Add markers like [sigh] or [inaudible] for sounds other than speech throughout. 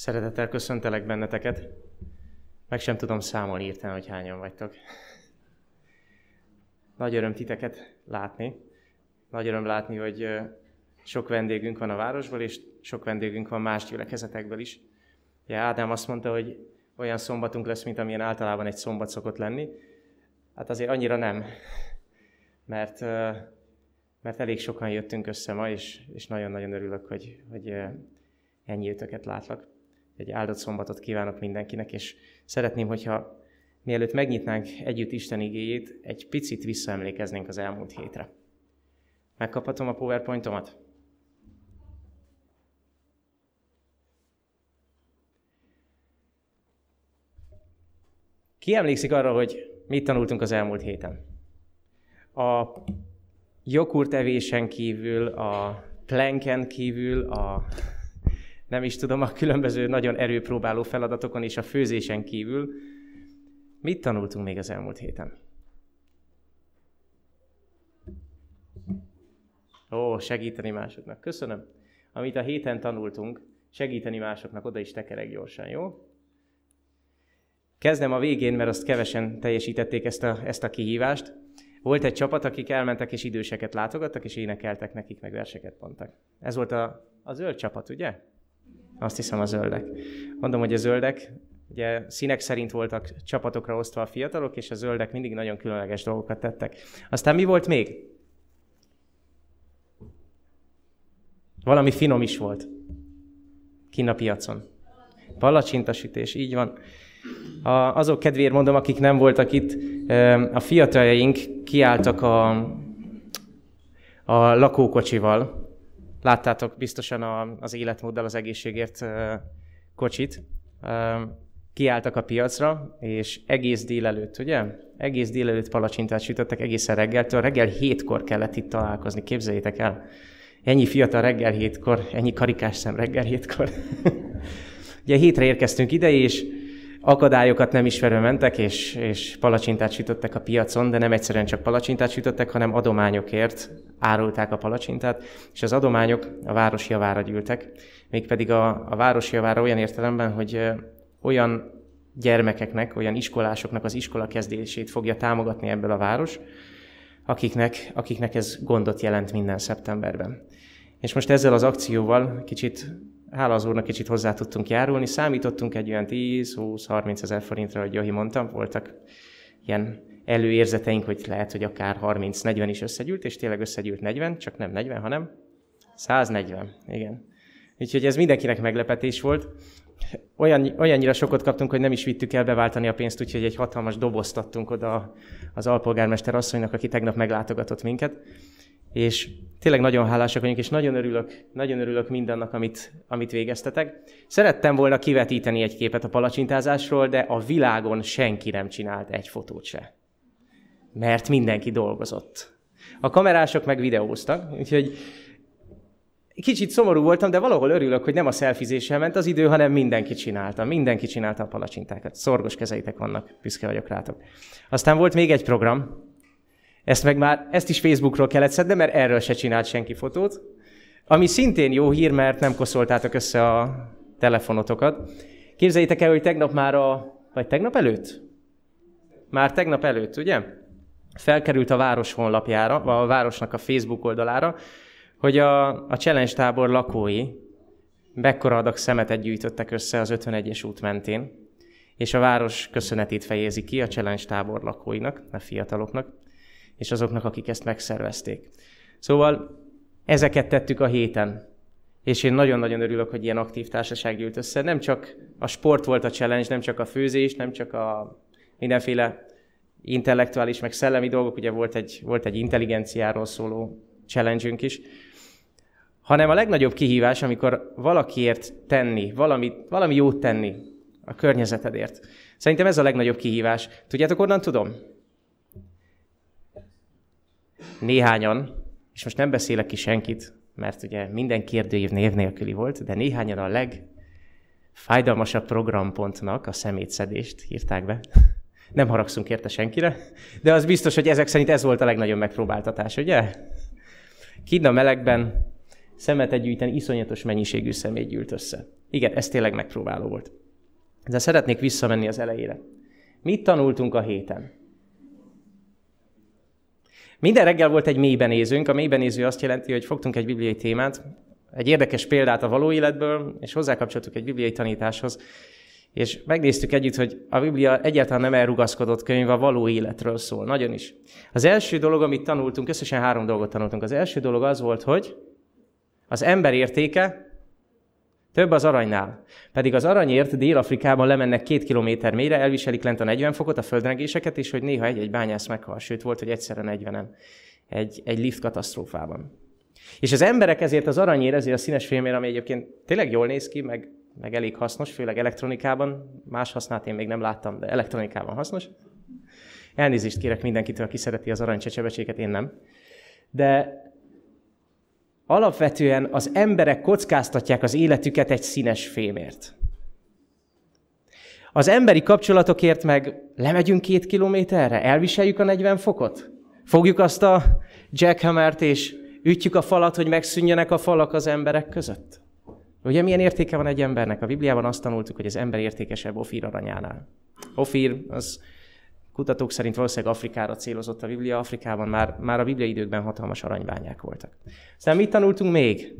Szeretettel köszöntelek benneteket. Meg sem tudom számolni írtán, hogy hányan vagytok. Nagy öröm titeket látni. Nagy öröm látni, hogy sok vendégünk van a városból, és sok vendégünk van más gyülekezetekből is. Ja, Ádám azt mondta, hogy olyan szombatunk lesz, mint amilyen általában egy szombat szokott lenni. Hát azért annyira nem, mert, mert elég sokan jöttünk össze ma, és, és nagyon-nagyon örülök, hogy, hogy ennyi ötöket látlak. Egy áldott szombatot kívánok mindenkinek, és szeretném, hogyha mielőtt megnyitnánk együtt Isten igéjét, egy picit visszaemlékeznénk az elmúlt hétre. Megkaphatom a PowerPointomat? Ki emlékszik arra, hogy mit tanultunk az elmúlt héten? A joghurt kívül, a planken kívül, a nem is tudom, a különböző nagyon erőpróbáló feladatokon és a főzésen kívül. Mit tanultunk még az elmúlt héten? Ó, segíteni másoknak. Köszönöm. Amit a héten tanultunk, segíteni másoknak, oda is tekerek gyorsan, jó? Kezdem a végén, mert azt kevesen teljesítették ezt a, ezt a kihívást. Volt egy csapat, akik elmentek és időseket látogattak, és énekeltek nekik, meg verseket mondtak. Ez volt a, a zöld csapat, ugye? Azt hiszem a zöldek. Mondom, hogy a zöldek, ugye színek szerint voltak csapatokra osztva a fiatalok, és a zöldek mindig nagyon különleges dolgokat tettek. Aztán mi volt még? Valami finom is volt. Kinn a piacon. Palacsintasütés, így van. A, azok kedvéért mondom, akik nem voltak itt, a fiataljaink kiálltak a, a lakókocsival, Láttátok biztosan a, az életmóddal az egészségért kocsit. Kiálltak a piacra, és egész délelőtt, ugye? Egész délelőtt palacsintát sütöttek egészen reggeltől. Reggel hétkor kellett itt találkozni, képzeljétek el. Ennyi fiatal reggel hétkor, ennyi karikás szem reggel hétkor. [laughs] ugye hétre érkeztünk ide, és akadályokat nem ismerve mentek, és, és palacsintát sütöttek a piacon, de nem egyszerűen csak palacsintát sütöttek, hanem adományokért árulták a palacsintát, és az adományok a város javára gyűltek, mégpedig a, a város javára olyan értelemben, hogy olyan gyermekeknek, olyan iskolásoknak az iskola kezdését fogja támogatni ebből a város, akiknek, akiknek ez gondot jelent minden szeptemberben. És most ezzel az akcióval kicsit hála az úrnak kicsit hozzá tudtunk járulni. Számítottunk egy olyan 10-20-30 ezer forintra, hogy Johi mondtam, voltak ilyen előérzeteink, hogy lehet, hogy akár 30-40 is összegyűlt, és tényleg összegyűlt 40, csak nem 40, hanem 140. Igen. Úgyhogy ez mindenkinek meglepetés volt. Olyan, olyannyira sokat kaptunk, hogy nem is vittük el beváltani a pénzt, úgyhogy egy hatalmas dobozt adtunk oda az alpolgármester asszonynak, aki tegnap meglátogatott minket és tényleg nagyon hálásak vagyunk, és nagyon örülök, nagyon örülök mindannak, amit, amit végeztetek. Szerettem volna kivetíteni egy képet a palacsintázásról, de a világon senki nem csinált egy fotót se. Mert mindenki dolgozott. A kamerások meg videóztak, úgyhogy kicsit szomorú voltam, de valahol örülök, hogy nem a szelfizéssel ment az idő, hanem mindenki csinálta. Mindenki csinálta a palacsintákat. Szorgos kezeitek vannak, büszke vagyok rátok. Aztán volt még egy program, ezt meg már, ezt is Facebookról kellett szedni, mert erről se csinált senki fotót. Ami szintén jó hír, mert nem koszoltátok össze a telefonotokat. Képzeljétek el, hogy tegnap már a... Vagy tegnap előtt? Már tegnap előtt, ugye? Felkerült a város honlapjára, a városnak a Facebook oldalára, hogy a, a challenge tábor lakói mekkora adag szemetet gyűjtöttek össze az 51-es út mentén, és a város köszönetét fejezi ki a challenge tábor lakóinak, a fiataloknak és azoknak, akik ezt megszervezték. Szóval ezeket tettük a héten, és én nagyon-nagyon örülök, hogy ilyen aktív társaság gyűlt össze. Nem csak a sport volt a challenge, nem csak a főzés, nem csak a mindenféle intellektuális, meg szellemi dolgok, ugye volt egy, volt egy intelligenciáról szóló challenge is, hanem a legnagyobb kihívás, amikor valakiért tenni, valami, valami jót tenni a környezetedért. Szerintem ez a legnagyobb kihívás. Tudjátok, onnan tudom? Néhányan, és most nem beszélek ki senkit, mert ugye minden kérdőív név nélküli volt, de néhányan a legfájdalmasabb programpontnak a szemétszedést írták be. [laughs] Nem haragszunk érte senkire, de az biztos, hogy ezek szerint ez volt a legnagyobb megpróbáltatás, ugye? Kinn a melegben szemetet gyűjteni, iszonyatos mennyiségű szemét gyűlt össze. Igen, ez tényleg megpróbáló volt. De szeretnék visszamenni az elejére. Mit tanultunk a héten? Minden reggel volt egy mélybenézőnk. A mélybenéző azt jelenti, hogy fogtunk egy bibliai témát, egy érdekes példát a való életből, és hozzákapcsoltuk egy bibliai tanításhoz, és megnéztük együtt, hogy a Biblia egyáltalán nem elrugaszkodott könyv, a való életről szól, nagyon is. Az első dolog, amit tanultunk, összesen három dolgot tanultunk. Az első dolog az volt, hogy az ember értéke több az aranynál. Pedig az aranyért Dél-Afrikában lemennek két kilométer mélyre, elviselik lent a 40 fokot, a földrengéseket, és hogy néha egy-egy bányász meghal. Sőt, volt, hogy egyszerre 40-en egy, egy lift katasztrófában. És az emberek ezért az aranyért, ezért a színes filmért, ami egyébként tényleg jól néz ki, meg, meg elég hasznos, főleg elektronikában, más hasznát én még nem láttam, de elektronikában hasznos. Elnézést kérek mindenkitől, aki szereti az aranycsecsebecséket, én nem. De alapvetően az emberek kockáztatják az életüket egy színes fémért. Az emberi kapcsolatokért meg lemegyünk két kilométerre, elviseljük a 40 fokot, fogjuk azt a jackhammert és ütjük a falat, hogy megszűnjenek a falak az emberek között. Ugye milyen értéke van egy embernek? A Bibliában azt tanultuk, hogy az ember értékesebb Ofír aranyánál. Ofír az Kutatók szerint valószínűleg Afrikára célozott a Biblia. Afrikában már, már a Biblia időkben hatalmas aranybányák voltak. Aztán mit tanultunk még?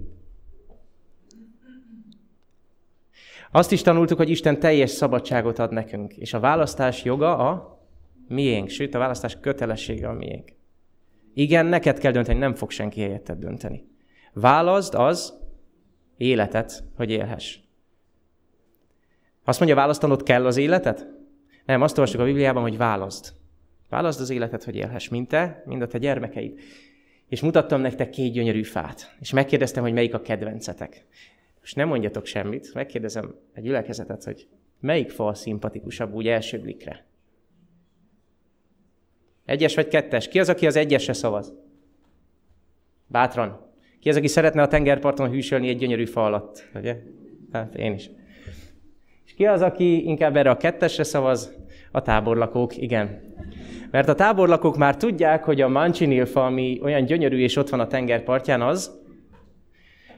Azt is tanultuk, hogy Isten teljes szabadságot ad nekünk, és a választás joga a miénk, sőt a választás kötelessége a miénk. Igen, neked kell dönteni, nem fog senki helyetted dönteni. Válaszd az életet, hogy élhess. Azt mondja, választanod kell az életet? Nem, azt olvastuk a Bibliában, hogy válaszd. Válaszd az életet, hogy élhess, mint te, mind a te gyermekeid. És mutattam nektek két gyönyörű fát, és megkérdeztem, hogy melyik a kedvencetek. Most nem mondjatok semmit, megkérdezem egy gyülekezetet, hogy melyik fa a szimpatikusabb úgy első blikre? Egyes vagy kettes? Ki az, aki az egyesre szavaz? Bátran. Ki az, aki szeretne a tengerparton hűsölni egy gyönyörű fa alatt? Ugye? Hát én is. És ki az, aki inkább erre a kettesre szavaz? A táborlakók, igen. Mert a táborlakók már tudják, hogy a mancsinilfa, ami olyan gyönyörű és ott van a tengerpartján, az,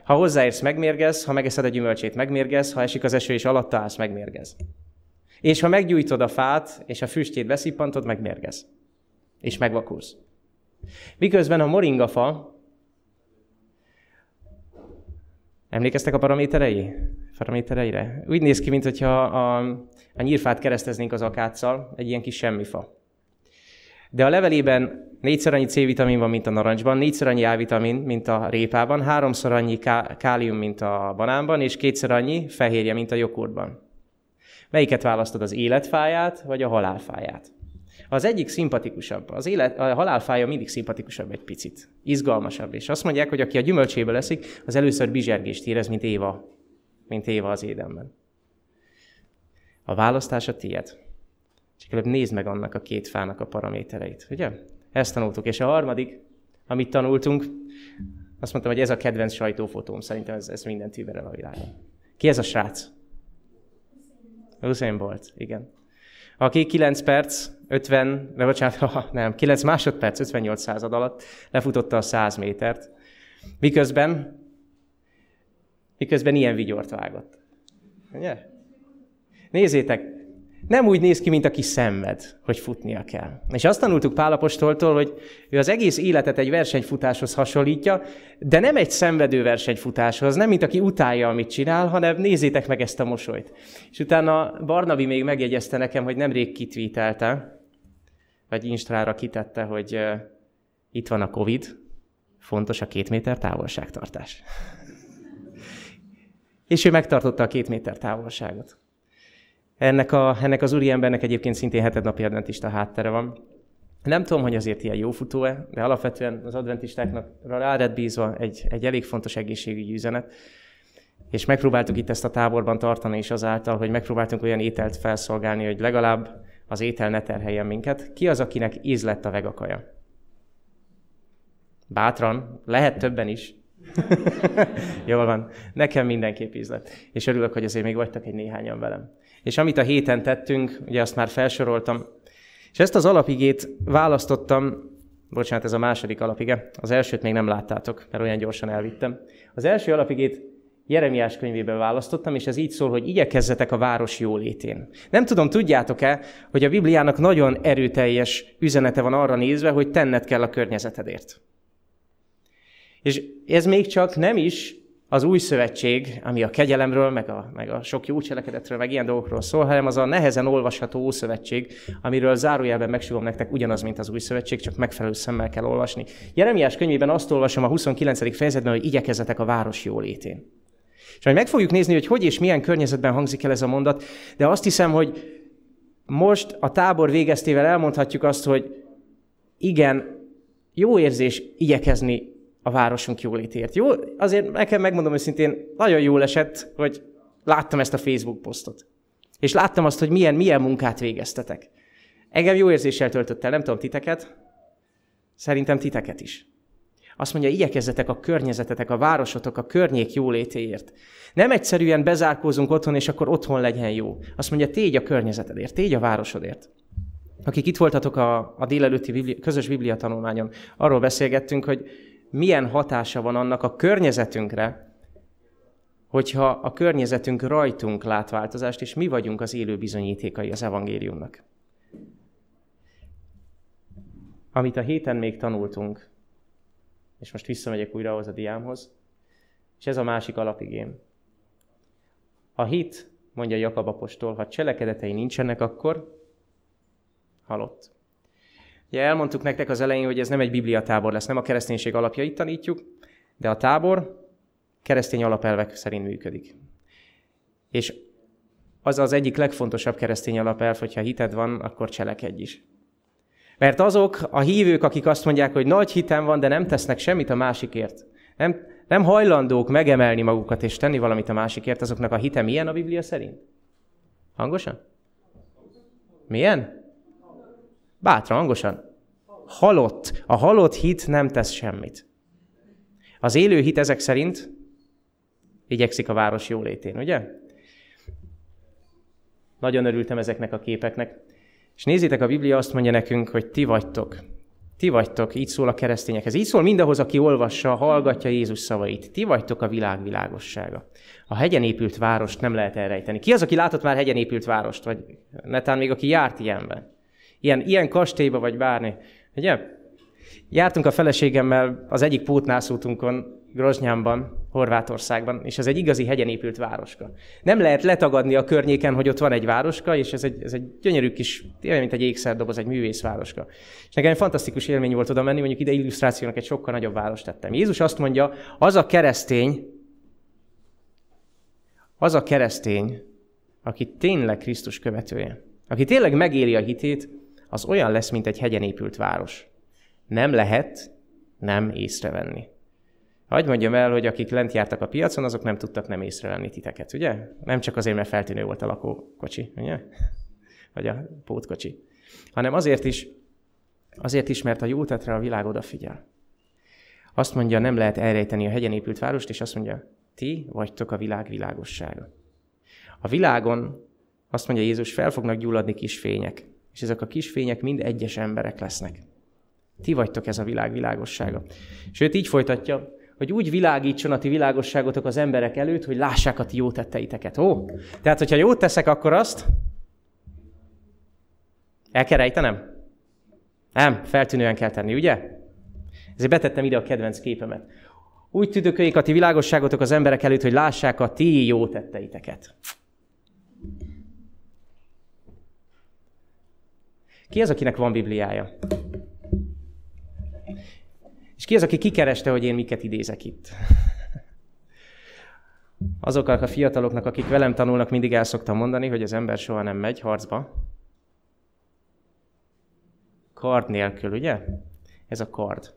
ha hozzáérsz, megmérgez, ha megeszed a gyümölcsét, megmérgez, ha esik az eső és alatta állsz, megmérgez. És ha meggyújtod a fát, és a füstjét beszippantod, megmérgez. És megvakulsz. Miközben a moringafa, emlékeztek a paraméterei? paramétereire? Úgy néz ki, mintha a, a nyírfát kereszteznénk az akáccal, egy ilyen kis semmifa. De a levelében négyszer annyi C-vitamin van, mint a narancsban, négyszer annyi A-vitamin, mint a répában, háromszor annyi ká- kálium, mint a banánban, és kétszer annyi fehérje, mint a joghurtban. Melyiket választod, az életfáját, vagy a halálfáját? Az egyik szimpatikusabb. Az élet, a halálfája mindig szimpatikusabb egy picit. Izgalmasabb. És azt mondják, hogy aki a gyümölcséből leszik, az először bizsergést érez, mint Éva mint Éva az édenben. A választás a tied. Csak előbb nézd meg annak a két fának a paramétereit, ugye? Ezt tanultuk. És a harmadik, amit tanultunk, azt mondtam, hogy ez a kedvenc sajtófotóm, szerintem ez, ez minden tűverel a világon. Ki ez a srác? Usain Bolt, igen. Aki 9 perc, 50, ne bocsánat, [laughs] nem, 9 másodperc, 58 század alatt lefutotta a 100 métert, miközben miközben ilyen vigyort vágott. Ugye? Nézzétek, nem úgy néz ki, mint aki szenved, hogy futnia kell. És azt tanultuk Pálapostoltól, hogy ő az egész életet egy versenyfutáshoz hasonlítja, de nem egy szenvedő versenyfutáshoz, nem mint aki utálja, amit csinál, hanem nézzétek meg ezt a mosolyt. És utána Barnabi még megjegyezte nekem, hogy nemrég kitvítelte, vagy Instrára kitette, hogy uh, itt van a Covid, fontos a két méter távolságtartás [laughs] és ő megtartotta a két méter távolságot. Ennek, a, ennek az úriembernek egyébként szintén hetednapi adventista háttere van. Nem tudom, hogy azért ilyen jó futó-e, de alapvetően az adventistáknak rá bízva egy, egy elég fontos egészségügyi üzenet. És megpróbáltuk itt ezt a táborban tartani is azáltal, hogy megpróbáltunk olyan ételt felszolgálni, hogy legalább az étel ne terheljen minket. Ki az, akinek íz lett a vegakaja? Bátran, lehet többen is, [laughs] Jól van. Nekem mindenképp ízlet. És örülök, hogy azért még vagytok egy néhányan velem. És amit a héten tettünk, ugye azt már felsoroltam, és ezt az alapigét választottam, bocsánat, ez a második alapige, az elsőt még nem láttátok, mert olyan gyorsan elvittem. Az első alapigét Jeremiás könyvéből választottam, és ez így szól, hogy igyekezzetek a város jólétén. Nem tudom, tudjátok-e, hogy a Bibliának nagyon erőteljes üzenete van arra nézve, hogy tenned kell a környezetedért. És ez még csak nem is az új szövetség, ami a kegyelemről, meg a, meg a sok jó cselekedetről, meg ilyen dolgokról szól, hanem az a nehezen olvasható szövetség, amiről zárójelben megsúgom nektek ugyanaz, mint az új szövetség, csak megfelelő szemmel kell olvasni. Jeremiás könyvében azt olvasom a 29. fejezetben, hogy igyekezzetek a város jólétén. És majd meg fogjuk nézni, hogy hogy és milyen környezetben hangzik el ez a mondat, de azt hiszem, hogy most a tábor végeztével elmondhatjuk azt, hogy igen, jó érzés igyekezni a városunk jólétért. Jó, azért nekem megmondom őszintén, nagyon jól esett, hogy láttam ezt a Facebook posztot. És láttam azt, hogy milyen, milyen munkát végeztetek. Engem jó érzéssel töltött el, nem tudom titeket, szerintem titeket is. Azt mondja, igyekezzetek a környezetetek, a városotok, a környék jólétéért. Nem egyszerűen bezárkózunk otthon, és akkor otthon legyen jó. Azt mondja, tégy a környezetedért, tégy a városodért. Akik itt voltatok a, a délelőtti biblia, közös biblia tanulmányon, arról beszélgettünk, hogy milyen hatása van annak a környezetünkre, hogyha a környezetünk rajtunk lát változást, és mi vagyunk az élő bizonyítékai az evangéliumnak. Amit a héten még tanultunk, és most visszamegyek újra ahhoz a diámhoz, és ez a másik alapigém. A hit, mondja Jakab apostol, ha cselekedetei nincsenek, akkor halott. Ugye elmondtuk nektek az elején, hogy ez nem egy bibliatábor lesz, nem a kereszténység alapjait tanítjuk, de a tábor keresztény alapelvek szerint működik. És az az egyik legfontosabb keresztény alapelv, hogyha hited van, akkor cselekedj is. Mert azok a hívők, akik azt mondják, hogy nagy hitem van, de nem tesznek semmit a másikért, nem, nem hajlandók megemelni magukat és tenni valamit a másikért, azoknak a hite milyen a Biblia szerint? Hangosan? Milyen? Bátran, hangosan. Halott. A halott hit nem tesz semmit. Az élő hit ezek szerint igyekszik a város jólétén, ugye? Nagyon örültem ezeknek a képeknek. És nézzétek, a Biblia azt mondja nekünk, hogy ti vagytok. Ti vagytok, így szól a keresztényekhez. Így szól mindahhoz, aki olvassa, hallgatja Jézus szavait. Ti vagytok a világ világossága. A hegyen épült várost nem lehet elrejteni. Ki az, aki látott már hegyen épült várost? Vagy netán még aki járt ilyenben? Ilyen, ilyen kastélyba vagy bárni. Ugye? Jártunk a feleségemmel az egyik pótnászútunkon, Groznyánban, Horvátországban, és ez egy igazi hegyen épült városka. Nem lehet letagadni a környéken, hogy ott van egy városka, és ez egy, ez egy gyönyörű kis, tényleg mint egy ékszerdoboz, egy művészvároska. És nekem fantasztikus élmény volt oda menni, mondjuk ide illusztrációnak egy sokkal nagyobb várost tettem. Jézus azt mondja, az a keresztény, az a keresztény, aki tényleg Krisztus követője, aki tényleg megéli a hitét, az olyan lesz, mint egy hegyen épült város. Nem lehet nem észrevenni. Hagy mondjam el, hogy akik lent jártak a piacon, azok nem tudtak nem észrevenni titeket, ugye? Nem csak azért, mert feltűnő volt a lakókocsi, ugye? [laughs] Vagy a pótkocsi. Hanem azért is, azért is, mert a jó tetre a világ odafigyel. Azt mondja, nem lehet elrejteni a hegyen épült várost, és azt mondja, ti vagytok a világ világossága. A világon, azt mondja Jézus, fel fognak gyulladni kis fények, és ezek a kis fények mind egyes emberek lesznek. Ti vagytok ez a világ világossága. Sőt, így folytatja, hogy úgy világítson a ti világosságotok az emberek előtt, hogy lássák a ti jó tetteiteket. Ó, tehát, hogyha jót teszek, akkor azt el kell rejtenem? Nem, feltűnően kell tenni, ugye? Ezért betettem ide a kedvenc képemet. Úgy tüdököljék a ti világosságotok az emberek előtt, hogy lássák a ti jó tetteiteket. Ki az, akinek van Bibliája? És ki az, aki kikereste, hogy én miket idézek itt? [laughs] Azoknak a fiataloknak, akik velem tanulnak, mindig el szoktam mondani, hogy az ember soha nem megy harcba. Kard nélkül, ugye? Ez a kard.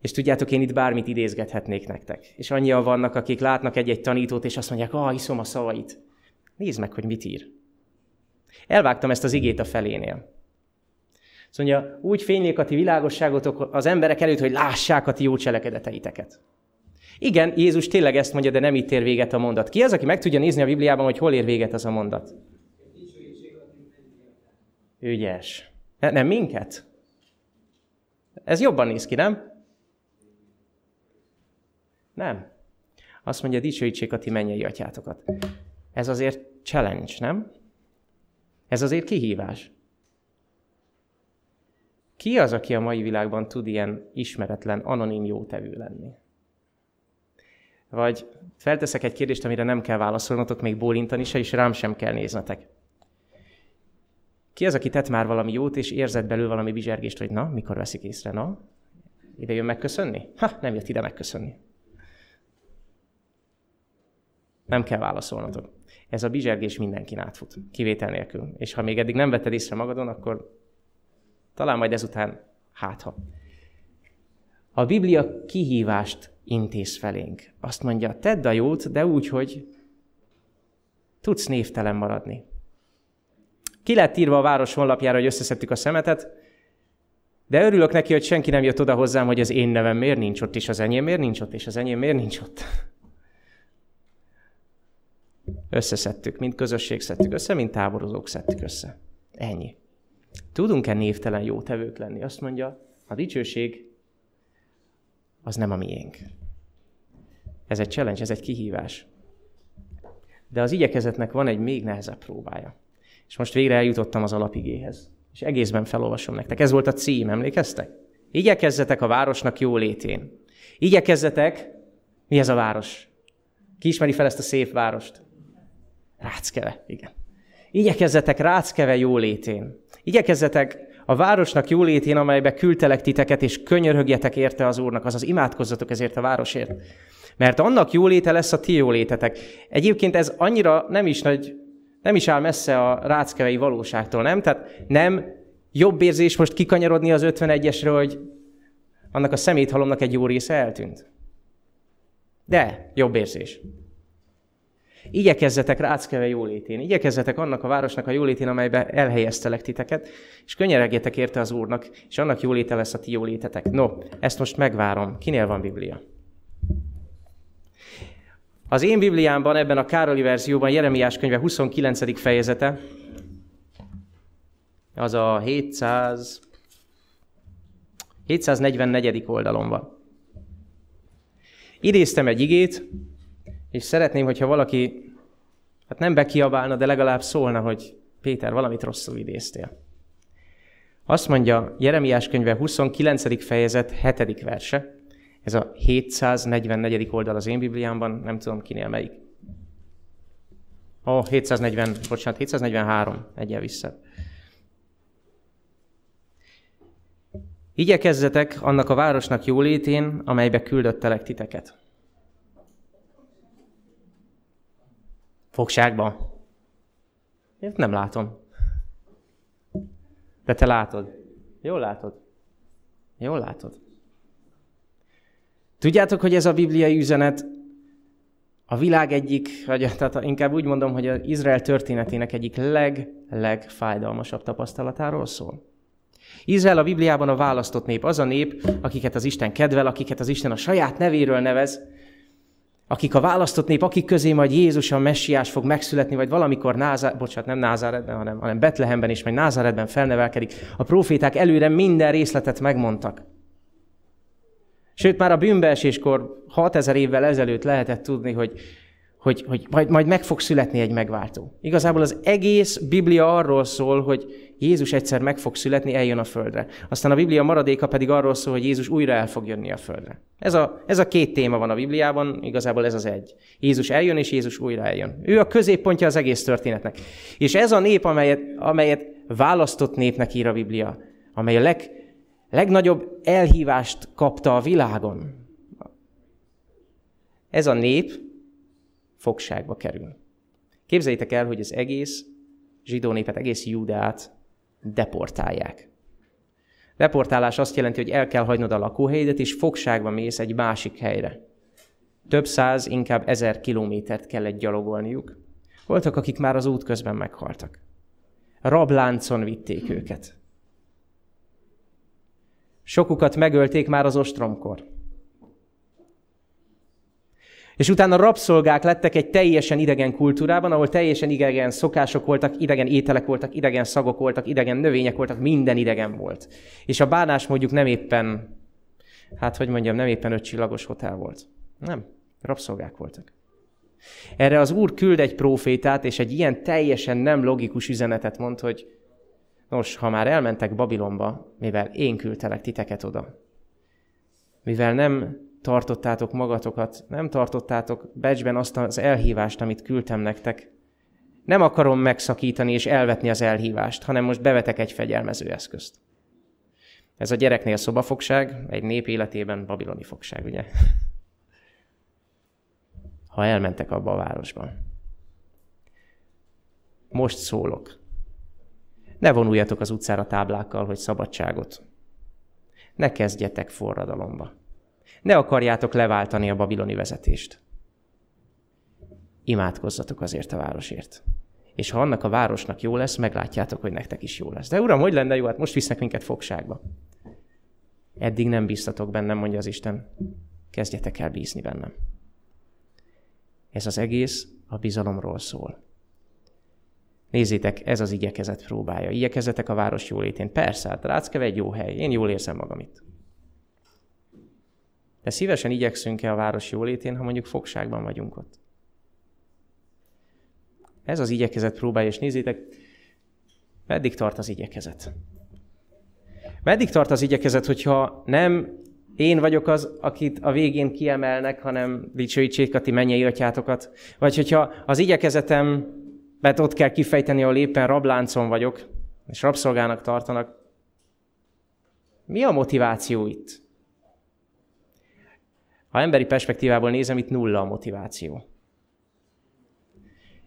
És tudjátok, én itt bármit idézgethetnék nektek. És annyian vannak, akik látnak egy-egy tanítót, és azt mondják, ah, iszom a szavait. Nézd meg, hogy mit ír. Elvágtam ezt az igét a felénél. Azt mondja, úgy fénylik a ti világosságotok az emberek előtt, hogy lássák a ti jó cselekedeteiteket. Igen, Jézus tényleg ezt mondja, de nem itt ér véget a mondat. Ki az, aki meg tudja nézni a Bibliában, hogy hol ér véget az a mondat? Ügyes. Ne, nem minket? Ez jobban néz ki, nem? Nem. Azt mondja, dicsőítsék a ti mennyei atyátokat. Ez azért challenge, nem? Ez azért kihívás. Ki az, aki a mai világban tud ilyen ismeretlen, anonim jótevő lenni? Vagy felteszek egy kérdést, amire nem kell válaszolnotok, még bólintani se, és rám sem kell néznetek. Ki az, aki tett már valami jót, és érzett belül valami bizsergést, hogy na, mikor veszik észre, na? Ide jön megköszönni? Ha, nem jött ide megköszönni. Nem kell válaszolnotok. Ez a bizsergés mindenkin átfut, kivétel nélkül. És ha még eddig nem vetted észre magadon, akkor talán majd ezután hátha. A Biblia kihívást intéz felénk. Azt mondja, tedd a jót, de úgy, hogy tudsz névtelen maradni. Ki lett írva a város honlapjára, hogy összeszedtük a szemetet, de örülök neki, hogy senki nem jött oda hozzám, hogy az én nevem miért nincs ott, és az enyém miért nincs ott, és az enyém miért nincs ott. Összeszedtük, mint közösség szedtük össze, mint táborozók szedtük össze. Ennyi. Tudunk-e névtelen jó tevők lenni? Azt mondja, a dicsőség az nem a miénk. Ez egy challenge, ez egy kihívás. De az igyekezetnek van egy még nehezebb próbája. És most végre eljutottam az alapigéhez. És egészben felolvasom nektek. Ez volt a cím, emlékeztek? Igyekezzetek a városnak jó létén. Igyekezzetek, mi ez a város? Ki ismeri fel ezt a szép várost? Ráckeve, igen. Igyekezzetek Ráckeve jó létén. Igyekezzetek a városnak jó létén, amelybe küldtelek titeket, és könyörögjetek érte az Úrnak, azaz imádkozzatok ezért a városért. Mert annak jó léte lesz a ti jó létetek. Egyébként ez annyira nem is nagy nem is áll messze a ráckevei valóságtól, nem? Tehát nem jobb érzés most kikanyarodni az 51-esre, hogy annak a szeméthalomnak egy jó része eltűnt. De jobb érzés. Igyekezzetek Ráckeve jólétén, igyekezzetek annak a városnak a jólétén, amelybe elhelyeztelek titeket, és könnyeregjetek érte az Úrnak, és annak jóléte lesz a ti jólétetek. No, ezt most megvárom. Kinél van Biblia? Az én Bibliámban, ebben a Károli verzióban, Jeremiás könyve 29. fejezete, az a 700, 744. oldalon van. Idéztem egy igét, és szeretném, hogyha valaki, hát nem bekiabálna, de legalább szólna, hogy Péter, valamit rosszul idéztél. Azt mondja Jeremiás könyve 29. fejezet 7. verse, ez a 744. oldal az én Bibliámban, nem tudom kinél melyik. Ó, oh, 740, bocsánat, 743, egyel vissza. Igyekezzetek annak a városnak jólétén, amelybe küldöttelek titeket. Fogságba? Én nem látom. De te látod. Jól látod. Jól látod. Tudjátok, hogy ez a bibliai üzenet a világ egyik, vagy [laughs] tehát inkább úgy mondom, hogy az Izrael történetének egyik leg-legfájdalmasabb tapasztalatáról szól. Izrael a Bibliában a választott nép, az a nép, akiket az Isten kedvel, akiket az Isten a saját nevéről nevez, akik a választott nép, akik közé majd Jézus a messiás fog megszületni, vagy valamikor Názár, bocsánat, nem Názáretben, hanem, hanem Betlehemben és majd Názáretben felnevelkedik. A proféták előre minden részletet megmondtak. Sőt, már a bűnbeeséskor 6000 évvel ezelőtt lehetett tudni, hogy, hogy, hogy majd, majd meg fog születni egy megváltó. Igazából az egész Biblia arról szól, hogy Jézus egyszer meg fog születni, eljön a földre. Aztán a Biblia maradéka pedig arról szól, hogy Jézus újra el fog jönni a földre. Ez a, ez a két téma van a Bibliában, igazából ez az egy. Jézus eljön, és Jézus újra eljön. Ő a középpontja az egész történetnek. És ez a nép, amelyet, amelyet választott népnek ír a Biblia, amely a leg, legnagyobb elhívást kapta a világon. Ez a nép fogságba kerül. Képzeljétek el, hogy az egész zsidó népet, egész Júdeát deportálják. Deportálás azt jelenti, hogy el kell hagynod a lakóhelyedet, és fogságba mész egy másik helyre. Több száz, inkább ezer kilométert kellett gyalogolniuk. Voltak, akik már az út közben meghaltak. Rabláncon vitték őket. Sokukat megölték már az ostromkor. És utána rabszolgák lettek egy teljesen idegen kultúrában, ahol teljesen idegen szokások voltak, idegen ételek voltak, idegen szagok voltak, idegen növények voltak, minden idegen volt. És a bánás mondjuk nem éppen, hát hogy mondjam, nem éppen ötcsillagos hotel volt. Nem. Rabszolgák voltak. Erre az Úr küld egy profétát, és egy ilyen teljesen nem logikus üzenetet mond, hogy nos, ha már elmentek Babilonba, mivel én küldtelek titeket oda, mivel nem tartottátok magatokat, nem tartottátok becsben azt az elhívást, amit küldtem nektek, nem akarom megszakítani és elvetni az elhívást, hanem most bevetek egy fegyelmező eszközt. Ez a gyereknél szobafogság, egy nép életében babiloni fogság, ugye? Ha elmentek abba a városban. Most szólok. Ne vonuljatok az utcára táblákkal, hogy szabadságot. Ne kezdjetek forradalomba. Ne akarjátok leváltani a babiloni vezetést. Imádkozzatok azért a városért. És ha annak a városnak jó lesz, meglátjátok, hogy nektek is jó lesz. De uram, hogy lenne jó? Hát most visznek minket fogságba. Eddig nem bíztatok bennem, mondja az Isten. Kezdjetek el bízni bennem. Ez az egész a bizalomról szól. Nézzétek, ez az igyekezet próbája. Igyekezetek a város jólétén. Persze, hát Ráckeve egy jó hely. Én jól érzem magam itt. De szívesen igyekszünk-e a város jólétén, ha mondjuk fogságban vagyunk ott? Ez az igyekezet próbálja, és nézzétek, meddig tart az igyekezet. Meddig tart az igyekezet, hogyha nem én vagyok az, akit a végén kiemelnek, hanem dicsőítsék a ti mennyei atyátokat. Vagy hogyha az igyekezetem, mert ott kell kifejteni, ahol éppen rabláncon vagyok, és rabszolgának tartanak. Mi a motiváció itt? Ha emberi perspektívából nézem, itt nulla a motiváció.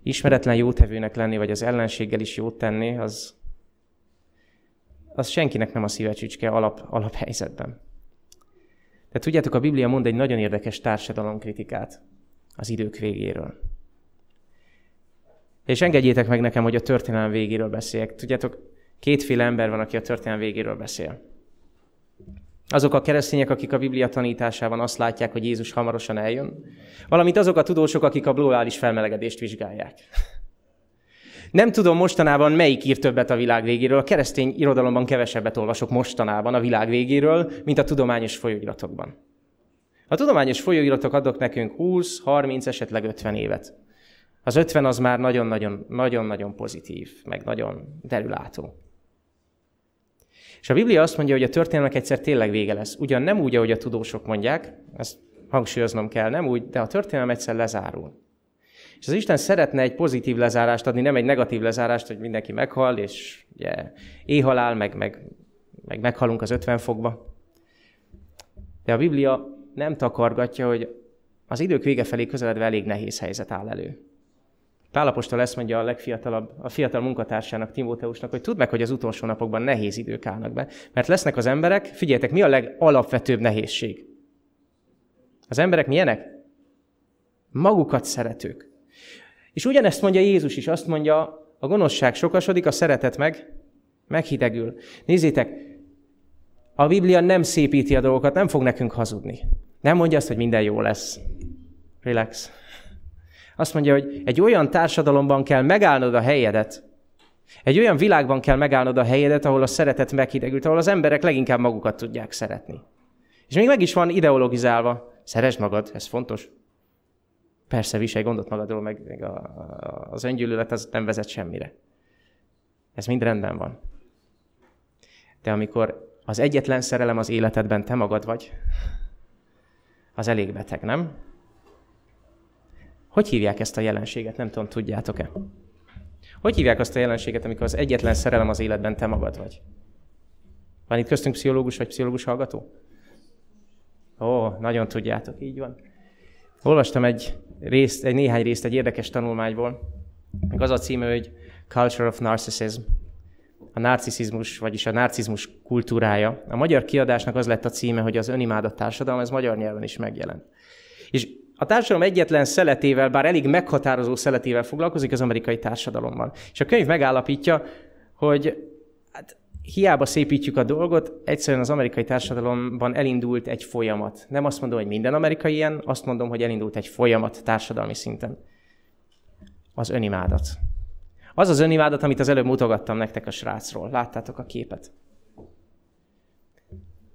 Ismeretlen jótevőnek lenni, vagy az ellenséggel is jót tenni, az, az senkinek nem a szívecsücske alap, alaphelyzetben. De tudjátok, a Biblia mond egy nagyon érdekes társadalomkritikát az idők végéről. És engedjétek meg nekem, hogy a történelem végéről beszéljek. Tudjátok, kétféle ember van, aki a történelem végéről beszél. Azok a keresztények, akik a Biblia tanításában azt látják, hogy Jézus hamarosan eljön, valamint azok a tudósok, akik a globális felmelegedést vizsgálják. Nem tudom mostanában melyik ír többet a világ végéről. A keresztény irodalomban kevesebbet olvasok mostanában a világ végéről, mint a tudományos folyóiratokban. A tudományos folyóiratok adok nekünk 20, 30, esetleg 50 évet. Az 50 az már nagyon-nagyon pozitív, meg nagyon derülátó. És a Biblia azt mondja, hogy a történelmek egyszer tényleg vége lesz. Ugyan nem úgy, ahogy a tudósok mondják, ezt hangsúlyoznom kell, nem úgy, de a történelem egyszer lezárul. És az Isten szeretne egy pozitív lezárást adni, nem egy negatív lezárást, hogy mindenki meghal, és ugye, éhalál, meg, meg, meg meghalunk az 50 fokba. De a Biblia nem takargatja, hogy az idők vége felé közeledve elég nehéz helyzet áll elő. Pálapostól ezt mondja a legfiatalabb, a fiatal munkatársának, Timóteusnak, hogy tudd meg, hogy az utolsó napokban nehéz idők állnak be. Mert lesznek az emberek, figyeljetek, mi a legalapvetőbb nehézség? Az emberek milyenek? Magukat szeretők. És ugyanezt mondja Jézus is, azt mondja, a gonoszság sokasodik, a szeretet meg meghidegül. Nézzétek, a Biblia nem szépíti a dolgokat, nem fog nekünk hazudni. Nem mondja azt, hogy minden jó lesz. Relax. Azt mondja, hogy egy olyan társadalomban kell megállnod a helyedet, egy olyan világban kell megállnod a helyedet, ahol a szeretet meghidegült, ahol az emberek leginkább magukat tudják szeretni. És még meg is van ideologizálva. Szeresd magad, ez fontos. Persze, viselj gondot magadról, meg, meg a, a, az öngyűlölet az nem vezet semmire. Ez mind rendben van. De amikor az egyetlen szerelem az életedben te magad vagy, az elég beteg, nem? Hogy hívják ezt a jelenséget? Nem tudom, tudjátok-e? Hogy hívják azt a jelenséget, amikor az egyetlen szerelem az életben te magad vagy? Van itt köztünk pszichológus vagy pszichológus hallgató? Ó, nagyon tudjátok, így van. Olvastam egy részt, egy néhány részt egy érdekes tanulmányból. Az a címe, hogy Culture of Narcissism. A narcissizmus, vagyis a narcizmus kultúrája. A magyar kiadásnak az lett a címe, hogy az önimádat társadalom, ez magyar nyelven is megjelent. És a társadalom egyetlen szeletével, bár elég meghatározó szeletével foglalkozik az amerikai társadalommal. És a könyv megállapítja, hogy hát, hiába szépítjük a dolgot, egyszerűen az amerikai társadalomban elindult egy folyamat. Nem azt mondom, hogy minden amerikai ilyen, azt mondom, hogy elindult egy folyamat társadalmi szinten. Az önimádat. Az az önimádat, amit az előbb mutogattam nektek a srácról. Láttátok a képet?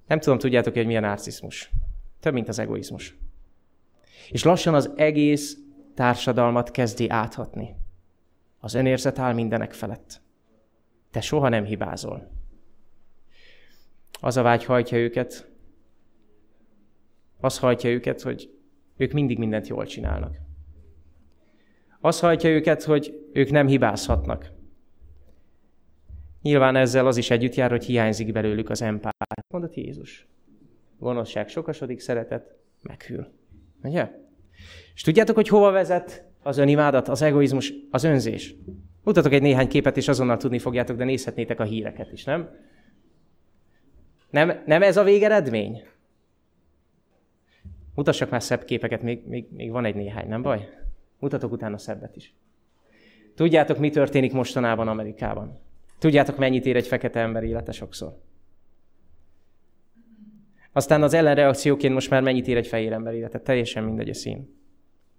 Nem tudom, tudjátok, hogy milyen narcizmus. Több, mint az egoizmus. És lassan az egész társadalmat kezdi áthatni. Az önérzet áll mindenek felett. Te soha nem hibázol. Az a vágy hajtja őket, az hajtja őket, hogy ők mindig mindent jól csinálnak. Az hajtja őket, hogy ők nem hibázhatnak. Nyilván ezzel az is együtt jár, hogy hiányzik belőlük az empát. Mondott Jézus. Gonoszság sokasodik, szeretet meghűl. Ugye? És tudjátok, hogy hova vezet az önimádat, az egoizmus, az önzés? Mutatok egy néhány képet, és azonnal tudni fogjátok, de nézhetnétek a híreket is, nem? Nem, nem ez a végeredmény? Mutassak már szebb képeket, még, még, még van egy néhány, nem baj? Mutatok utána szebbet is. Tudjátok, mi történik mostanában Amerikában? Tudjátok, mennyit ér egy fekete ember élete sokszor? Aztán az ellenreakcióként most már mennyit ér egy fehér ember élete? Teljesen mindegy a szín.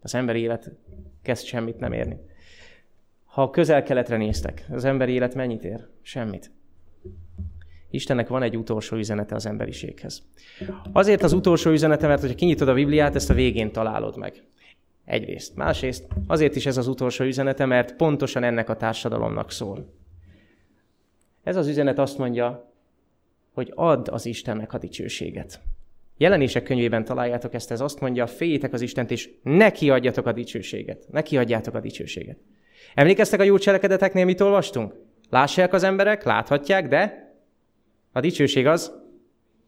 Az ember élet kezd semmit nem érni. Ha közel-keletre néztek, az ember élet mennyit ér? Semmit. Istennek van egy utolsó üzenete az emberiséghez. Azért az utolsó üzenete, mert ha kinyitod a Bibliát, ezt a végén találod meg. Egyrészt. Másrészt azért is ez az utolsó üzenete, mert pontosan ennek a társadalomnak szól. Ez az üzenet azt mondja, hogy add az Istennek a dicsőséget. Jelenések könyvében találjátok ezt, ez azt mondja, féljétek az Istent, és neki adjatok a dicsőséget. Neki adjátok a dicsőséget. Emlékeztek a jó cselekedeteknél, mit olvastunk? Lássák az emberek, láthatják, de a dicsőség az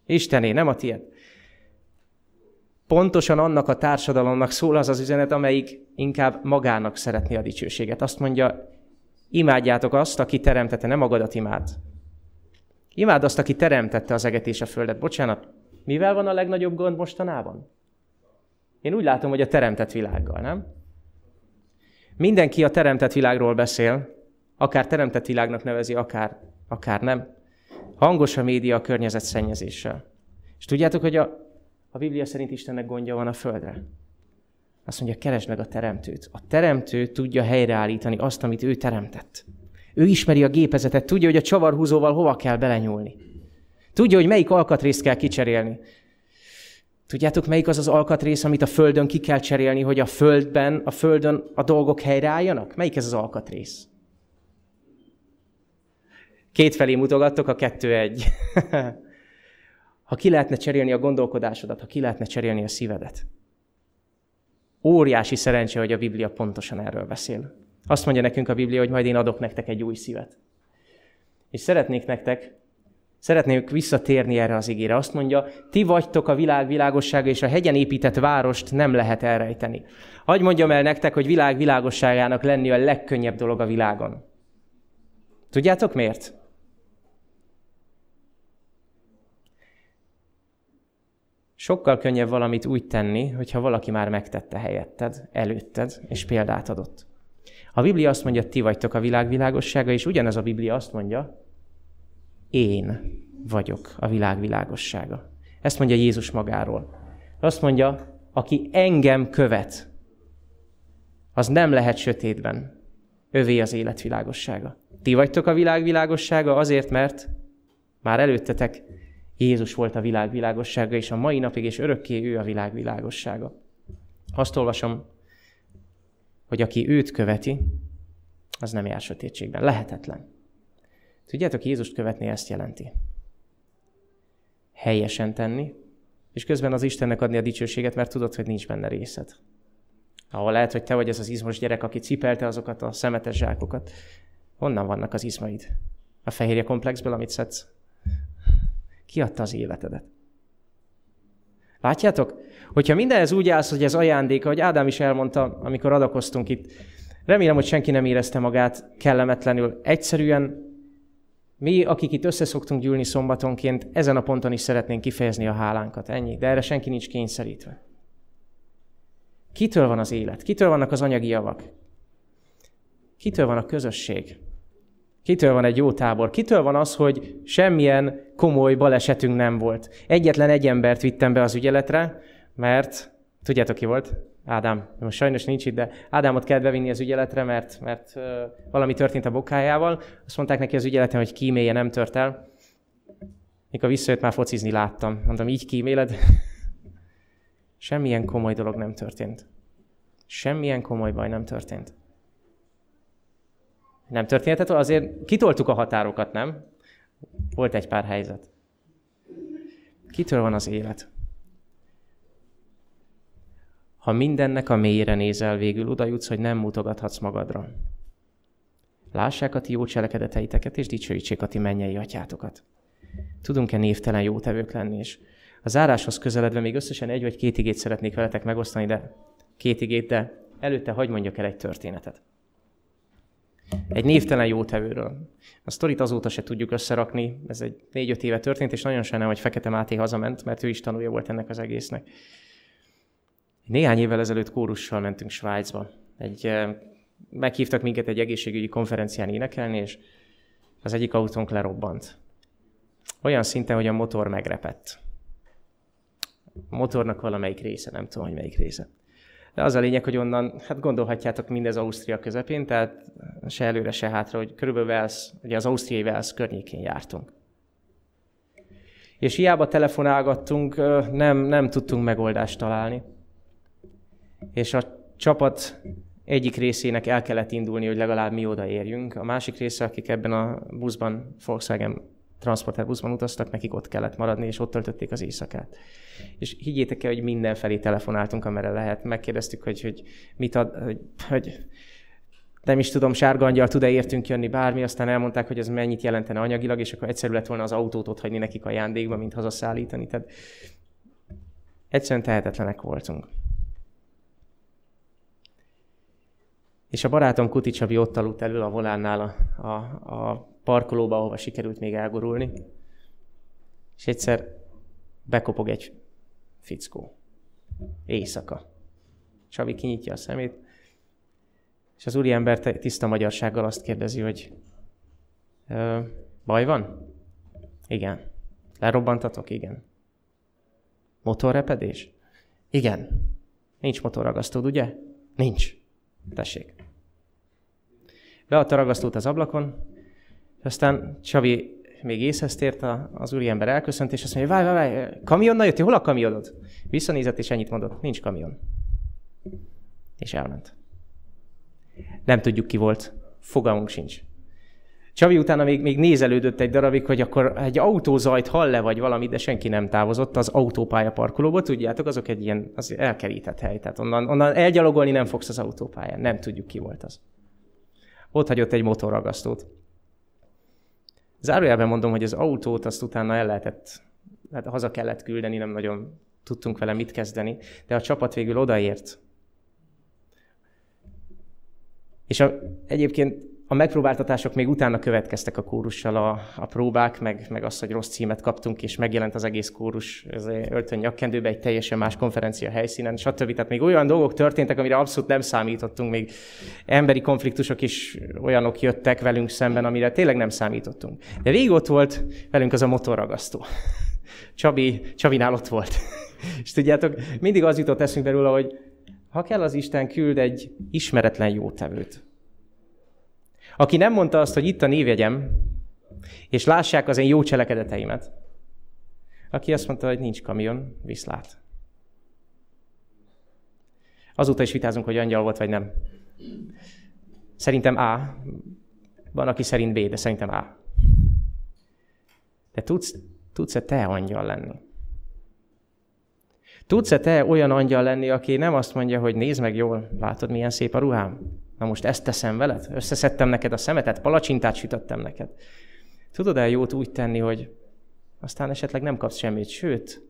Istené, nem a tiéd. Pontosan annak a társadalomnak szól az az üzenet, amelyik inkább magának szeretné a dicsőséget. Azt mondja, imádjátok azt, aki teremtette, nem magadat imád. Imád azt, aki teremtette az eget és a földet. Bocsánat, mivel van a legnagyobb gond mostanában? Én úgy látom, hogy a teremtett világgal, nem? Mindenki a teremtett világról beszél, akár teremtett világnak nevezi, akár, akár nem. Hangos a média a környezet szennyezéssel. És tudjátok, hogy a, a Biblia szerint Istennek gondja van a földre. Azt mondja, keresd meg a teremtőt. A teremtő tudja helyreállítani azt, amit ő teremtett. Ő ismeri a gépezetet, tudja, hogy a csavarhúzóval hova kell belenyúlni. Tudja, hogy melyik alkatrészt kell kicserélni. Tudjátok, melyik az az alkatrész, amit a Földön ki kell cserélni, hogy a Földben, a Földön a dolgok helyreálljanak? Melyik ez az alkatrész? Kétfelé mutogattok, a kettő egy. [laughs] ha ki lehetne cserélni a gondolkodásodat, ha ki lehetne cserélni a szívedet. Óriási szerencse, hogy a Biblia pontosan erről beszél. Azt mondja nekünk a Biblia, hogy majd én adok nektek egy új szívet. És szeretnék nektek, szeretnék visszatérni erre az igére. Azt mondja, ti vagytok a világ világossága, és a hegyen épített várost nem lehet elrejteni. Hagy mondjam el nektek, hogy világ világosságának lenni a legkönnyebb dolog a világon. Tudjátok miért? Sokkal könnyebb valamit úgy tenni, hogyha valaki már megtette helyetted, előtted, és példát adott. A Biblia azt mondja, ti vagytok a világ világossága, és ugyanez a Biblia azt mondja, én vagyok a világ világossága. Ezt mondja Jézus magáról. Azt mondja, aki engem követ, az nem lehet sötétben. Övé az élet világossága. Ti vagytok a világ világossága azért, mert már előttetek Jézus volt a világ világossága, és a mai napig és örökké ő a világ világossága. Azt olvasom hogy aki őt követi, az nem jár sötétségben. Lehetetlen. Tudjátok, Jézust követni ezt jelenti. Helyesen tenni, és közben az Istennek adni a dicsőséget, mert tudod, hogy nincs benne részed. Ahol lehet, hogy te vagy ez az izmos gyerek, aki cipelte azokat a szemetes zsákokat. Honnan vannak az izmaid? A fehérje komplexből, amit szedsz? Ki adta az életedet? Látjátok? Hogyha mindenhez úgy állsz, hogy ez ajándék, ahogy Ádám is elmondta, amikor adakoztunk itt, remélem, hogy senki nem érezte magát kellemetlenül. Egyszerűen mi, akik itt összeszoktunk gyűlni szombatonként, ezen a ponton is szeretnénk kifejezni a hálánkat. Ennyi. De erre senki nincs kényszerítve. Kitől van az élet? Kitől vannak az anyagi javak? Kitől van a közösség? Kitől van egy jó tábor? Kitől van az, hogy semmilyen komoly balesetünk nem volt? Egyetlen egy embert vittem be az ügyeletre, mert tudjátok ki volt? Ádám. Most sajnos nincs itt, de Ádámot kell bevinni az ügyeletre, mert, mert uh, valami történt a bokájával. Azt mondták neki az ügyeleten, hogy kímélje, nem tört el. Mikor visszajött, már focizni láttam. Mondom, így kíméled? [laughs] Semmilyen komoly dolog nem történt. Semmilyen komoly baj nem történt. Nem történhetett, azért kitoltuk a határokat, nem? Volt egy pár helyzet. Kitől van az élet? Ha mindennek a mélyre nézel, végül oda jutsz, hogy nem mutogathatsz magadra. Lássák a ti jó cselekedeteiteket, és dicsőítsék a ti mennyei atyátokat. Tudunk-e névtelen jó tevők lenni, és a záráshoz közeledve még összesen egy vagy két igét szeretnék veletek megosztani, de két igét, de előtte hagy mondjak el egy történetet. Egy névtelen jótevőről. A sztorit azóta se tudjuk összerakni, ez egy négy-öt éve történt, és nagyon sajnálom, hogy Fekete Máté hazament, mert ő is tanulja volt ennek az egésznek. Néhány évvel ezelőtt kórussal mentünk Svájcba. Egy, eh, meghívtak minket egy egészségügyi konferencián énekelni, és az egyik autónk lerobbant. Olyan szinten, hogy a motor megrepett. A motornak valamelyik része, nem tudom, hogy melyik része. De az a lényeg, hogy onnan, hát gondolhatjátok mindez Ausztria közepén, tehát se előre, se hátra, hogy körülbelül Wales, ugye az ausztriai Wales környékén jártunk. És hiába telefonálgattunk, nem, nem tudtunk megoldást találni. És a csapat egyik részének el kellett indulni, hogy legalább mi odaérjünk. A másik része, akik ebben a buszban, Volkswagen transporter buszban utaztak, nekik ott kellett maradni, és ott töltötték az éjszakát. És higgyétek el, hogy mindenfelé telefonáltunk, amerre lehet. Megkérdeztük, hogy, hogy mit ad, hogy, hogy nem is tudom, sárga angyal tud-e értünk jönni bármi, aztán elmondták, hogy ez mennyit jelentene anyagilag, és akkor egyszerű lett volna az autót ott hagyni nekik ajándékba, mint hazaszállítani. Tehát egyszerűen tehetetlenek voltunk. És a barátom Kuti Csabi ott aludt elő a volánnál a, a, a parkolóba, ahova sikerült még elgurulni. És egyszer bekopog egy fickó. Éjszaka. Csabi kinyitja a szemét, és az úriember tiszta magyarsággal azt kérdezi, hogy baj van? Igen. Lerobbantatok? Igen. Motorrepedés? Igen. Nincs motorragasztód, ugye? Nincs. Tessék. Beadta ragasztót az ablakon, aztán Csavi még észhez tért az úriember elköszönt, és azt mondja, várj, várj, várj, kamionnal jöttél, hol a kamionod? Visszanézett, és ennyit mondott, nincs kamion. És elment. Nem tudjuk, ki volt. Fogalmunk sincs. Csavi utána még, még nézelődött egy darabig, hogy akkor egy autózajt hall-e, vagy valami, de senki nem távozott az autópálya parkolóba. Tudjátok, azok egy ilyen az elkerített hely. Tehát onnan, onnan elgyalogolni nem fogsz az autópályán. Nem tudjuk, ki volt az. Ott hagyott egy motorragasztót. Zárójelben mondom, hogy az autót azt utána el lehetett, hát haza kellett küldeni, nem nagyon tudtunk vele mit kezdeni, de a csapat végül odaért. És a, egyébként megpróbáltatások még utána következtek a kórussal a, a próbák, meg, meg az, hogy rossz címet kaptunk, és megjelent az egész kórus az öltön nyakkendőbe egy teljesen más konferencia helyszínen, stb. Tehát még olyan dolgok történtek, amire abszolút nem számítottunk, még emberi konfliktusok is olyanok jöttek velünk szemben, amire tényleg nem számítottunk. De végig ott volt velünk az a motorragasztó. [laughs] Csabi, Csabinál ott volt. [laughs] és tudjátok, mindig az jutott eszünkbe róla, hogy ha kell az Isten küld egy ismeretlen jótevőt, aki nem mondta azt, hogy itt a névjegyem, és lássák az én jó cselekedeteimet. Aki azt mondta, hogy nincs kamion, viszlát. Azóta is vitázunk, hogy angyal volt, vagy nem. Szerintem A. Van, aki szerint B, de szerintem A. De tudsz, tudsz-e te angyal lenni? Tudsz-e te olyan angyal lenni, aki nem azt mondja, hogy nézd meg jól, látod, milyen szép a ruhám? Na most ezt teszem veled? Összeszedtem neked a szemetet, palacsintát sütöttem neked. Tudod el jót úgy tenni, hogy aztán esetleg nem kapsz semmit, sőt,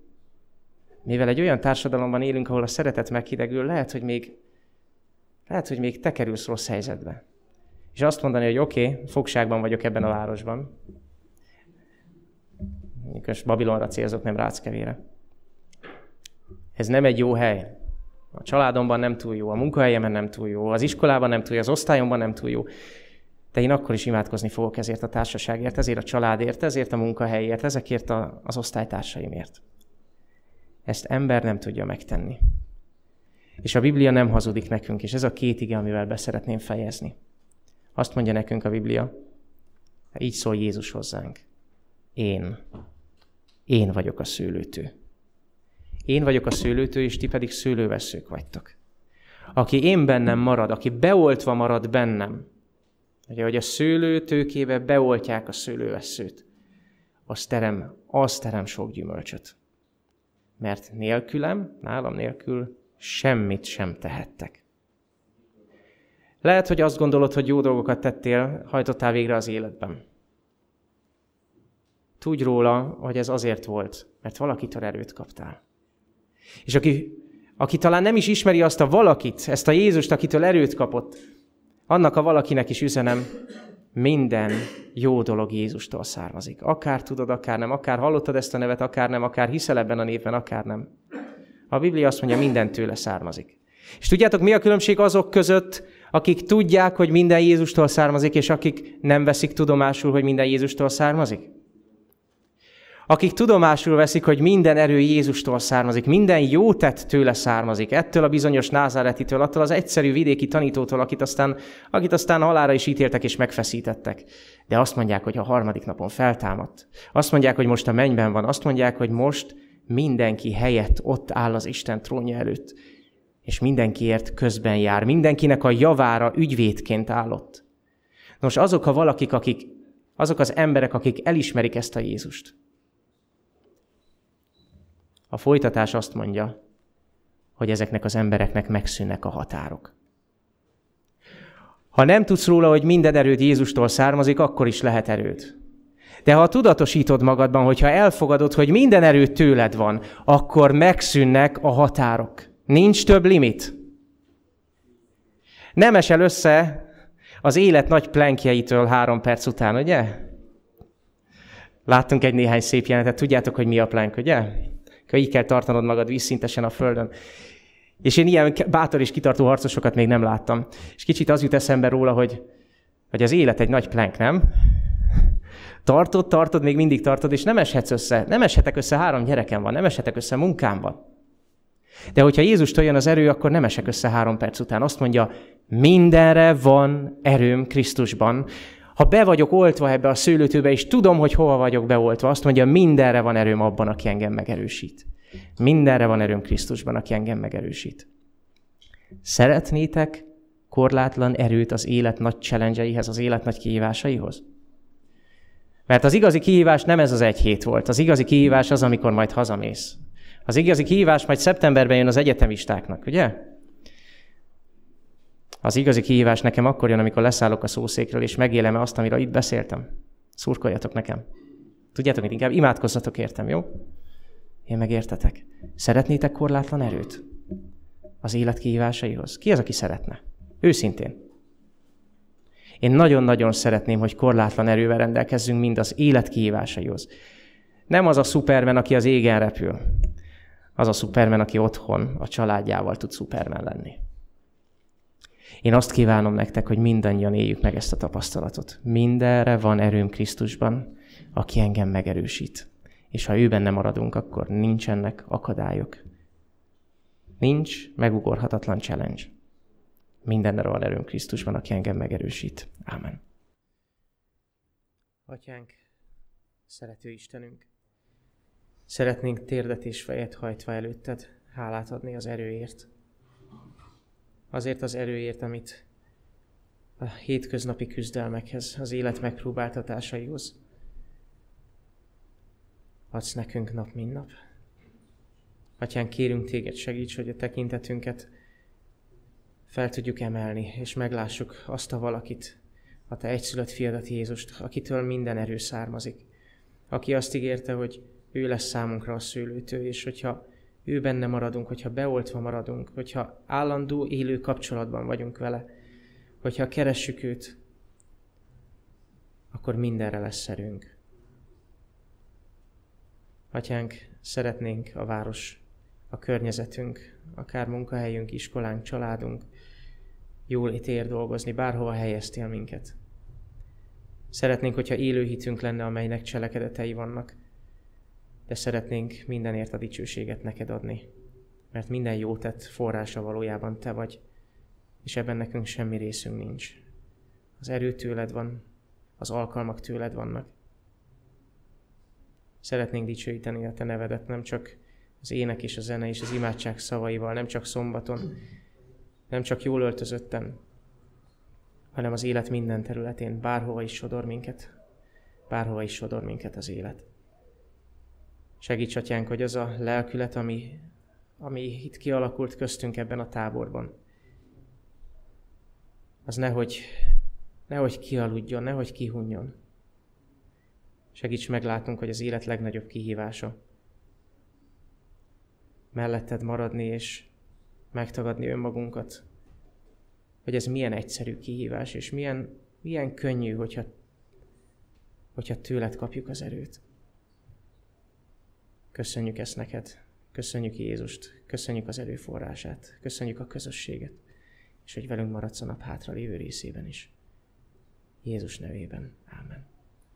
mivel egy olyan társadalomban élünk, ahol a szeretet meghidegül, lehet, hogy még, lehet, hogy még te kerülsz rossz helyzetbe. És azt mondani, hogy oké, okay, fogságban vagyok ebben a városban. Most Babilonra célzok, nem Ráckevére. Ez nem egy jó hely. A családomban nem túl jó, a munkahelyemen nem túl jó, az iskolában nem túl jó, az osztályomban nem túl jó. De én akkor is imádkozni fogok ezért a társaságért, ezért a családért, ezért a munkahelyért, ezekért az osztálytársaimért. Ezt ember nem tudja megtenni. És a Biblia nem hazudik nekünk, és ez a két ige, amivel beszeretném fejezni. Azt mondja nekünk a Biblia, így szól Jézus hozzánk. Én. Én vagyok a szőlőtő. Én vagyok a szőlőtő, és ti pedig szőlőveszők vagytok. Aki én bennem marad, aki beoltva marad bennem, ugye, hogy a szőlőtőkébe beoltják a szőlőveszőt, az terem, az terem sok gyümölcsöt. Mert nélkülem, nálam nélkül semmit sem tehettek. Lehet, hogy azt gondolod, hogy jó dolgokat tettél, hajtottál végre az életben. Tudj róla, hogy ez azért volt, mert valakitől erőt kaptál. És aki, aki talán nem is ismeri azt a valakit, ezt a Jézust, akitől erőt kapott, annak a valakinek is üzenem, minden jó dolog Jézustól származik. Akár tudod, akár nem, akár hallottad ezt a nevet, akár nem, akár hiszel ebben a névben, akár nem. A Biblia azt mondja, minden tőle származik. És tudjátok, mi a különbség azok között, akik tudják, hogy minden Jézustól származik, és akik nem veszik tudomásul, hogy minden Jézustól származik? Akik tudomásul veszik, hogy minden erő Jézustól származik, minden jó tett tőle származik, ettől a bizonyos názáretitől, attól az egyszerű vidéki tanítótól, akit aztán, akit aztán halára is ítéltek és megfeszítettek. De azt mondják, hogy a harmadik napon feltámadt. Azt mondják, hogy most a mennyben van. Azt mondják, hogy most mindenki helyett ott áll az Isten trónja előtt. És mindenkiért közben jár. Mindenkinek a javára ügyvédként állott. Nos, azok a valakik, akik, azok az emberek, akik elismerik ezt a Jézust, a folytatás azt mondja, hogy ezeknek az embereknek megszűnnek a határok. Ha nem tudsz róla, hogy minden erőd Jézustól származik, akkor is lehet erőd. De ha tudatosítod magadban, hogyha elfogadod, hogy minden erőd tőled van, akkor megszűnnek a határok. Nincs több limit. Nem esel össze az élet nagy plenkjeitől három perc után, ugye? Láttunk egy néhány szép jelenetet, tudjátok, hogy mi a plank, ugye? Így kell tartanod magad vízszintesen a földön. És én ilyen bátor és kitartó harcosokat még nem láttam. És kicsit az jut eszembe róla, hogy, hogy az élet egy nagy plank, nem? Tartod, tartod, még mindig tartod, és nem eshetsz össze. Nem eshetek össze, három gyerekem van, nem eshetek össze munkámban. De hogyha Jézus jön az erő, akkor nem esek össze három perc után. Azt mondja, mindenre van erőm Krisztusban. Ha be vagyok oltva ebbe a szőlőtőbe, és tudom, hogy hova vagyok beoltva, azt mondja, mindenre van erőm abban, aki engem megerősít. Mindenre van erőm Krisztusban, aki engem megerősít. Szeretnétek korlátlan erőt az élet nagy challenge az élet nagy kihívásaihoz? Mert az igazi kihívás nem ez az egy hét volt. Az igazi kihívás az, amikor majd hazamész. Az igazi kihívás majd szeptemberben jön az egyetemistáknak, ugye? Az igazi kihívás nekem akkor jön, amikor leszállok a szószékről, és megélem azt, amiről itt beszéltem. Szurkoljatok nekem. Tudjátok mit, inkább imádkozzatok értem, jó? Én megértetek. Szeretnétek korlátlan erőt? Az élet kihívásaihoz? Ki az, aki szeretne? Őszintén. Én nagyon-nagyon szeretném, hogy korlátlan erővel rendelkezzünk mind az élet kihívásaihoz. Nem az a szupermen, aki az égen repül. Az a szupermen, aki otthon a családjával tud szupermen lenni. Én azt kívánom nektek, hogy mindannyian éljük meg ezt a tapasztalatot. Mindenre van erőm Krisztusban, aki engem megerősít. És ha őben nem maradunk, akkor nincsenek akadályok. Nincs megugorhatatlan challenge. Mindenre van erőm Krisztusban, aki engem megerősít. Ámen. Atyánk, szerető Istenünk, szeretnénk térdet és fejet hajtva előtted hálát adni az erőért, azért az erőért, amit a hétköznapi küzdelmekhez, az élet megpróbáltatásaihoz adsz nekünk nap, mint nap. Atyán, kérünk téged, segíts, hogy a tekintetünket fel tudjuk emelni, és meglássuk azt a valakit, a te egyszülött fiadat Jézust, akitől minden erő származik. Aki azt ígérte, hogy ő lesz számunkra a szőlőtő, és hogyha ő benne maradunk, hogyha beoltva maradunk, hogyha állandó élő kapcsolatban vagyunk vele, hogyha keressük őt, akkor mindenre lesz szerünk. Atyánk, szeretnénk a város, a környezetünk, akár munkahelyünk, iskolánk, családunk, jól itt ér dolgozni, bárhova helyeztél minket. Szeretnénk, hogyha élő hitünk lenne, amelynek cselekedetei vannak, de szeretnénk mindenért a dicsőséget neked adni, mert minden jó tett forrása valójában te vagy, és ebben nekünk semmi részünk nincs. Az erő tőled van, az alkalmak tőled vannak. Szeretnénk dicsőíteni a te nevedet, nem csak az ének és a zene és az imádság szavaival, nem csak szombaton, nem csak jól öltözötten, hanem az élet minden területén, bárhova is sodor minket, bárhova is sodor minket az élet. Segíts, Atyánk, hogy az a lelkület, ami, ami itt kialakult köztünk ebben a táborban, az nehogy, nehogy kialudjon, nehogy kihunjon. Segíts meglátunk, hogy az élet legnagyobb kihívása. Melletted maradni és megtagadni önmagunkat. Hogy ez milyen egyszerű kihívás, és milyen, milyen könnyű, hogyha, hogyha tőled kapjuk az erőt. Köszönjük ezt neked. Köszönjük Jézust. Köszönjük az erőforrását. Köszönjük a közösséget. És hogy velünk maradsz a nap hátra lévő részében is. Jézus nevében. Ámen.